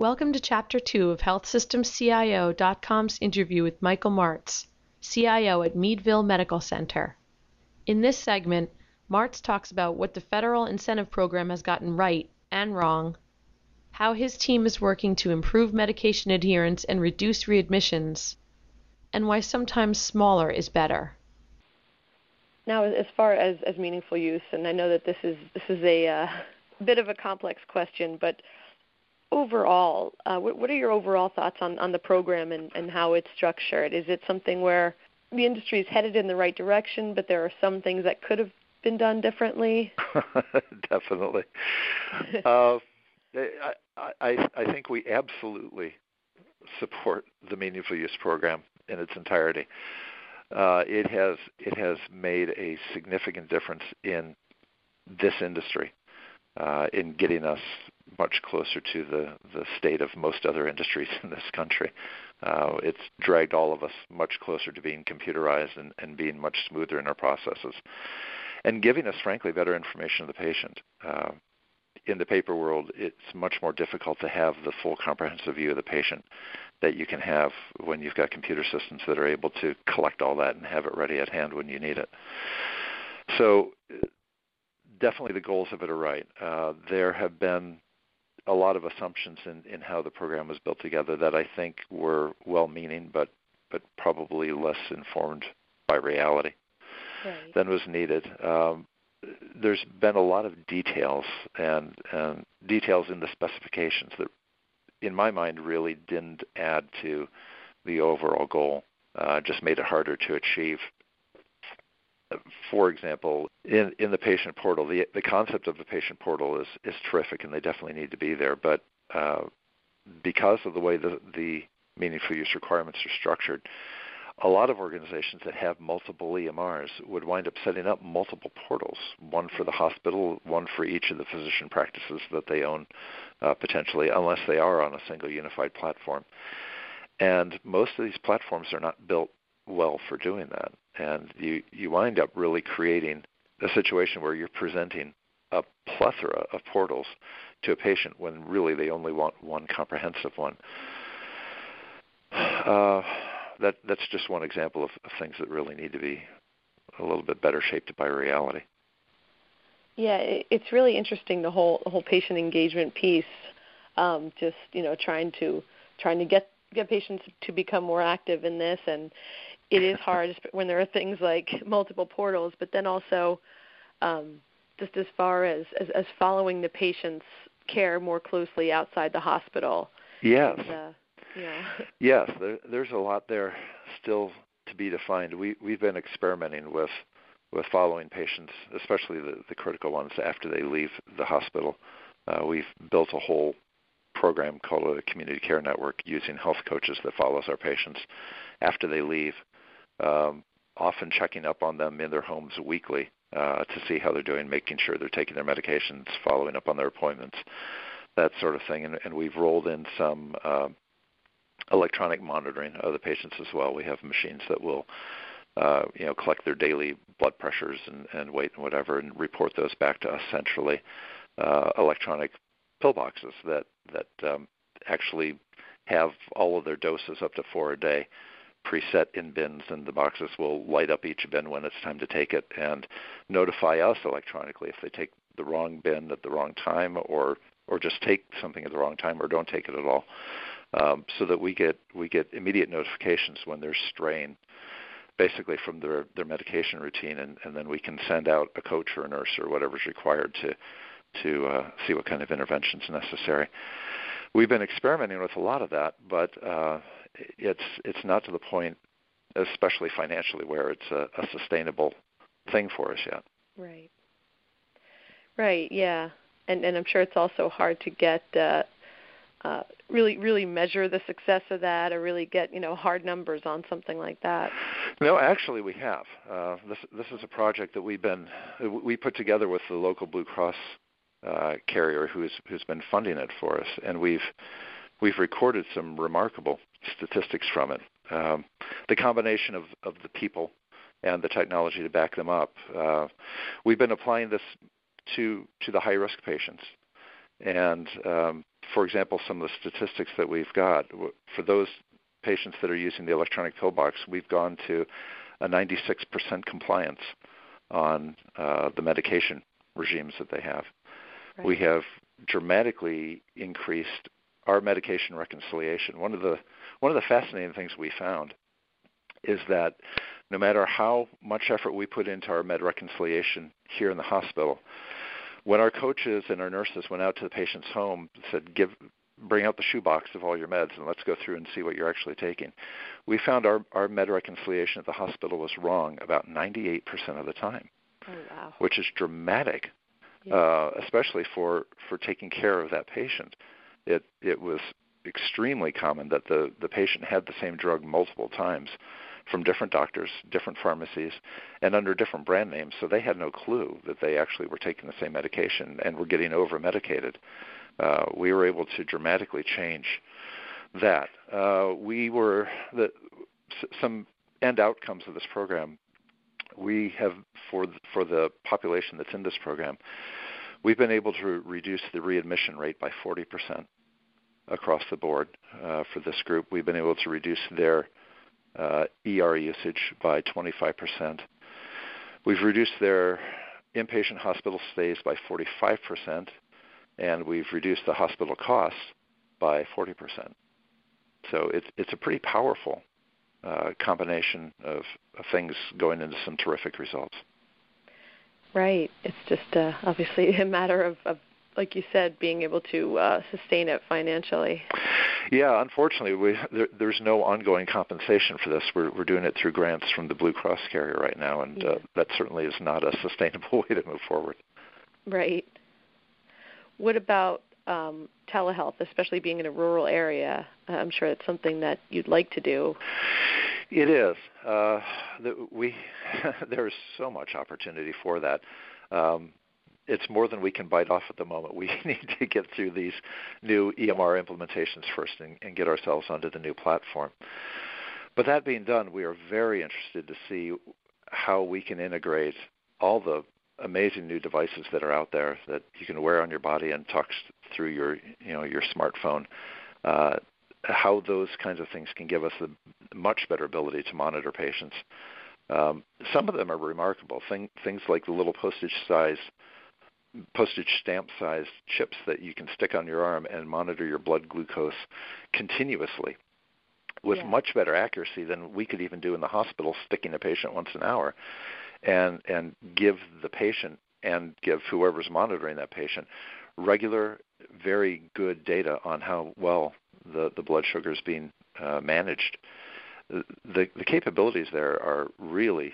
Welcome to Chapter 2 of HealthSystemCIO.com's interview with Michael Martz, CIO at Meadville Medical Center. In this segment, Martz talks about what the federal incentive program has gotten right and wrong, how his team is working to improve medication adherence and reduce readmissions, and why sometimes smaller is better. Now, as far as, as meaningful use, and I know that this is this is a uh, bit of a complex question, but overall, uh, what, what, are your overall thoughts on, on the program and, and how it's structured? Is it something where the industry is headed in the right direction, but there are some things that could have been done differently? Definitely. uh, I, I, I think we absolutely support the Meaningful Use program in its entirety. Uh, it has it has made a significant difference in this industry uh, in getting us much closer to the, the state of most other industries in this country. Uh, it's dragged all of us much closer to being computerized and, and being much smoother in our processes, and giving us, frankly, better information of the patient. Uh, in the paper world, it's much more difficult to have the full comprehensive view of the patient that you can have when you've got computer systems that are able to collect all that and have it ready at hand when you need it. So definitely the goals of it are right. Uh, there have been a lot of assumptions in, in how the program was built together that I think were well-meaning, but but probably less informed by reality right. than was needed. Um, there's been a lot of details and, and details in the specifications that, in my mind, really didn't add to the overall goal. Uh, just made it harder to achieve for example, in, in the patient portal, the, the concept of the patient portal is, is terrific and they definitely need to be there. But uh, because of the way the, the meaningful use requirements are structured, a lot of organizations that have multiple EMRs would wind up setting up multiple portals, one for the hospital, one for each of the physician practices that they own uh, potentially, unless they are on a single unified platform. And most of these platforms are not built well for doing that and you you wind up really creating a situation where you're presenting a plethora of portals to a patient when really they only want one comprehensive one. Uh, that that's just one example of, of things that really need to be a little bit better shaped by reality. Yeah, it's really interesting the whole the whole patient engagement piece. Um, just you know, trying to trying to get get patients to become more active in this, and it is hard when there are things like multiple portals, but then also um, just as far as, as, as following the patient's care more closely outside the hospital. Yes. And, uh, yeah. Yes, there, there's a lot there still to be defined. We we've been experimenting with with following patients, especially the, the critical ones after they leave the hospital. Uh, we've built a whole program called a community care network using health coaches that follows our patients after they leave um, often checking up on them in their homes weekly uh, to see how they're doing, making sure they're taking their medications, following up on their appointments, that sort of thing. And, and we've rolled in some uh, electronic monitoring of the patients as well. We have machines that will uh, you know, collect their daily blood pressures and, and weight and whatever, and report those back to us centrally. Uh, electronic pill boxes that that um, actually have all of their doses up to four a day preset in bins, and the boxes will light up each bin when it's time to take it and notify us electronically if they take the wrong bin at the wrong time or or just take something at the wrong time or don't take it at all, um, so that we get we get immediate notifications when they're straying, basically from their their medication routine, and, and then we can send out a coach or a nurse or whatever's required to to uh, see what kind of interventions necessary. We've been experimenting with a lot of that, but uh, it's it's not to the point, especially financially, where it's a, a sustainable thing for us yet. Right. Right. Yeah. And and I'm sure it's also hard to get uh, uh, really really measure the success of that, or really get you know hard numbers on something like that. No, actually, we have. Uh, this this is a project that we've been we put together with the local Blue Cross uh, carrier who's who's been funding it for us, and we've we've recorded some remarkable statistics from it. Um, the combination of, of the people and the technology to back them up. Uh, we've been applying this to to the high risk patients, and um, for example, some of the statistics that we've got for those patients that are using the electronic pillbox, we've gone to a 96% compliance on uh, the medication regimes that they have. Right. We have dramatically increased our medication reconciliation. One of the one of the fascinating things we found is that no matter how much effort we put into our med reconciliation here in the hospital, when our coaches and our nurses went out to the patient's home, and said, "Give, bring out the shoebox of all your meds and let's go through and see what you're actually taking," we found our our med reconciliation at the hospital was wrong about 98% of the time, oh, wow. which is dramatic, yeah. uh, especially for for taking care of that patient. It it was extremely common that the the patient had the same drug multiple times from different doctors, different pharmacies, and under different brand names. So they had no clue that they actually were taking the same medication and were getting over medicated. Uh, we were able to dramatically change that. Uh, we were the, some end outcomes of this program. We have for for the population that's in this program, we've been able to reduce the readmission rate by 40% across the board uh, for this group. We've been able to reduce their uh, ER usage by 25%. We've reduced their inpatient hospital stays by 45%, and we've reduced the hospital costs by 40%. So it's it's a pretty powerful uh, combination of, of, things going into some terrific results. Right. It's just uh, obviously a matter of, of, like you said, being able to uh, sustain it financially. Yeah, unfortunately, we, there, there's no ongoing compensation for this. We're, we're doing it through grants from the Blue Cross carrier right now, and uh, yeah. uh, that certainly is not a sustainable way to move forward. Right. What about um, telehealth, especially being in a rural area? I'm sure it's something that you'd like to do. It is. Uh, the, we there's so much opportunity for that. Um, it's more than we can bite off at the moment. We need to get through these new EMR implementations first and, and get ourselves onto the new platform. But that being done, we are very interested to see how we can integrate all the amazing new devices that are out there that you can wear on your body and talk through your you know your smartphone. Uh, how those kinds of things can give us a much better ability to monitor patients. Um, some of them are remarkable. Thing, things like the little postage size postage stamp sized chips that you can stick on your arm and monitor your blood glucose continuously with yeah. much better accuracy than we could even do in the hospital sticking a patient once an hour and and give the patient and give whoever's monitoring that patient regular very good data on how well the the blood sugar is being uh, managed the the capabilities there are really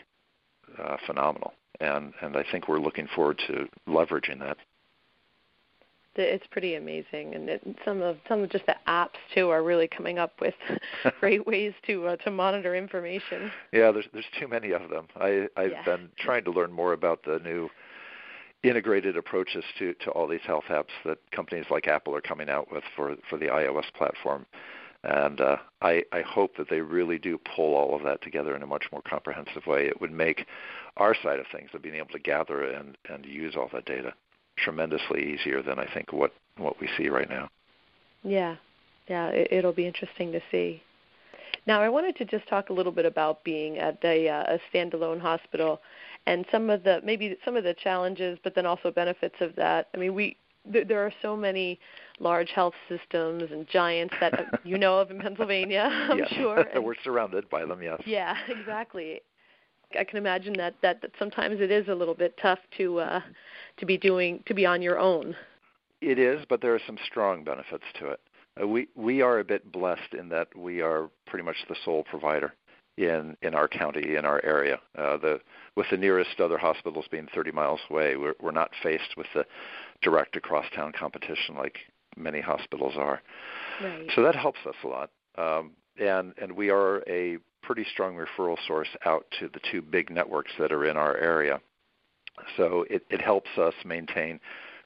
uh, phenomenal and and I think we're looking forward to leveraging that. It's pretty amazing, and it, some of some of just the apps too are really coming up with great ways to uh, to monitor information. Yeah, there's there's too many of them. I I've yeah. been trying to learn more about the new integrated approaches to to all these health apps that companies like Apple are coming out with for for the iOS platform. And uh, I, I hope that they really do pull all of that together in a much more comprehensive way. It would make our side of things of being able to gather and, and use all that data tremendously easier than I think what, what we see right now. Yeah, yeah, it, it'll be interesting to see. Now, I wanted to just talk a little bit about being at a, uh, a standalone hospital and some of the maybe some of the challenges, but then also benefits of that. I mean, we th- there are so many large health systems and giants that you know of in Pennsylvania, I'm yes. sure. And, We're surrounded by them, yes. Yeah, exactly. I can imagine that, that that sometimes it is a little bit tough to uh to be doing to be on your own. It is, but there are some strong benefits to it. Uh, we we are a bit blessed in that we are pretty much the sole provider in in our county in our area. Uh, the with the nearest other hospitals being 30 miles away, we're we're not faced with the direct across town competition like many hospitals are. Right. So that helps us a lot. Um, and and we are a pretty strong referral source out to the two big networks that are in our area. So it, it helps us maintain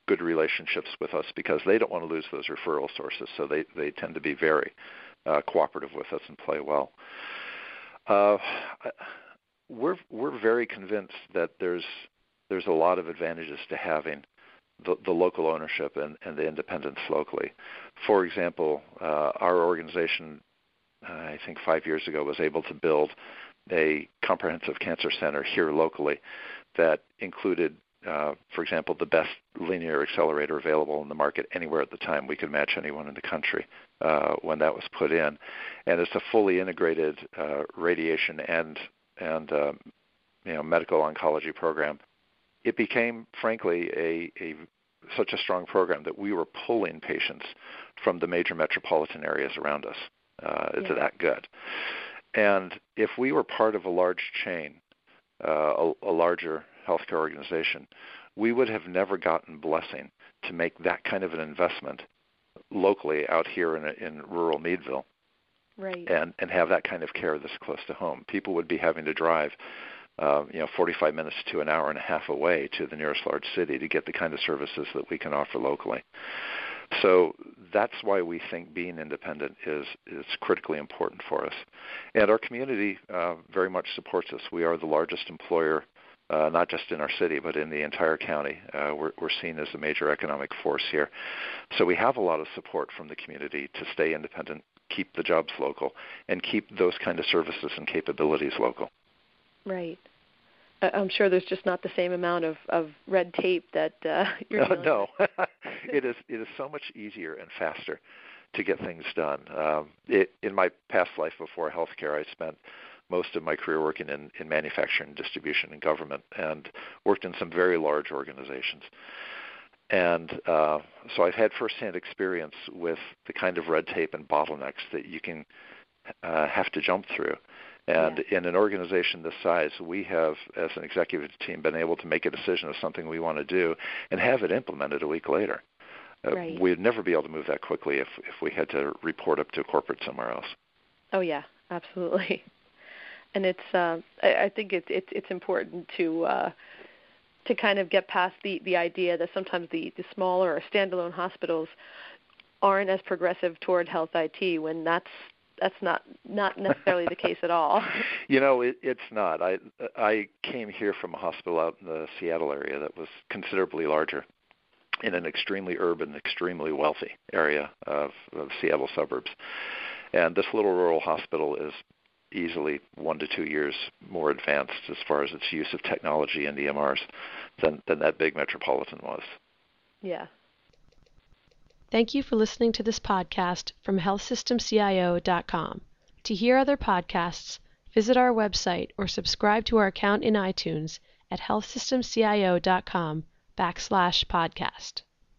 good relationships with us because they don't want to lose those referral sources. So they, they tend to be very uh, cooperative with us and play well. Uh, we're we're very convinced that there's there's a lot of advantages to having the, the local ownership and, and the independence locally. For example, uh, our organization, I think five years ago, was able to build a comprehensive cancer center here locally that included, uh, for example, the best linear accelerator available in the market anywhere at the time. We could match anyone in the country uh, when that was put in, and it's a fully integrated uh, radiation and and uh, you know medical oncology program. It became, frankly, a, a such a strong program that we were pulling patients from the major metropolitan areas around us. Uh, it's yeah. that good. And if we were part of a large chain, uh, a, a larger healthcare organization, we would have never gotten blessing to make that kind of an investment locally out here in, in rural Meadville. Right. And and have that kind of care this close to home. People would be having to drive uh, you know 45 minutes to an hour and a half away to the nearest large city to get the kind of services that we can offer locally. So that's why we think being independent is is critically important for us, and our community uh, very much supports us. We are the largest employer, uh, not just in our city but in the entire county. Uh, we're, we're seen as a major economic force here, so we have a lot of support from the community to stay independent, keep the jobs local, and keep those kind of services and capabilities local. Right. I'm sure there's just not the same amount of, of red tape that uh, you're. No, no. it is it is so much easier and faster to get things done. Um, it, in my past life before healthcare, I spent most of my career working in, in manufacturing, distribution, and government, and worked in some very large organizations. And uh, so I've had firsthand experience with the kind of red tape and bottlenecks that you can uh, have to jump through. And yeah. in an organization this size, we have, as an executive team, been able to make a decision of something we want to do and have it implemented a week later. Uh, right. We'd never be able to move that quickly if if we had to report up to corporate somewhere else. Oh yeah, absolutely. And it's uh, I, I think it's it's it's important to uh, to kind of get past the the idea that sometimes the the smaller or standalone hospitals aren't as progressive toward health IT when that's that's not not necessarily the case at all. You know, it, it's not. I I came here from a hospital out in the Seattle area that was considerably larger, in an extremely urban, extremely wealthy area of, of Seattle suburbs, and this little rural hospital is easily one to two years more advanced as far as its use of technology and EMRs than than that big metropolitan was. Yeah, Thank you for listening to this podcast from healthsystemcio.com. To hear other podcasts, visit our website or subscribe to our account in iTunes at healthsystemcio.com backslash podcast.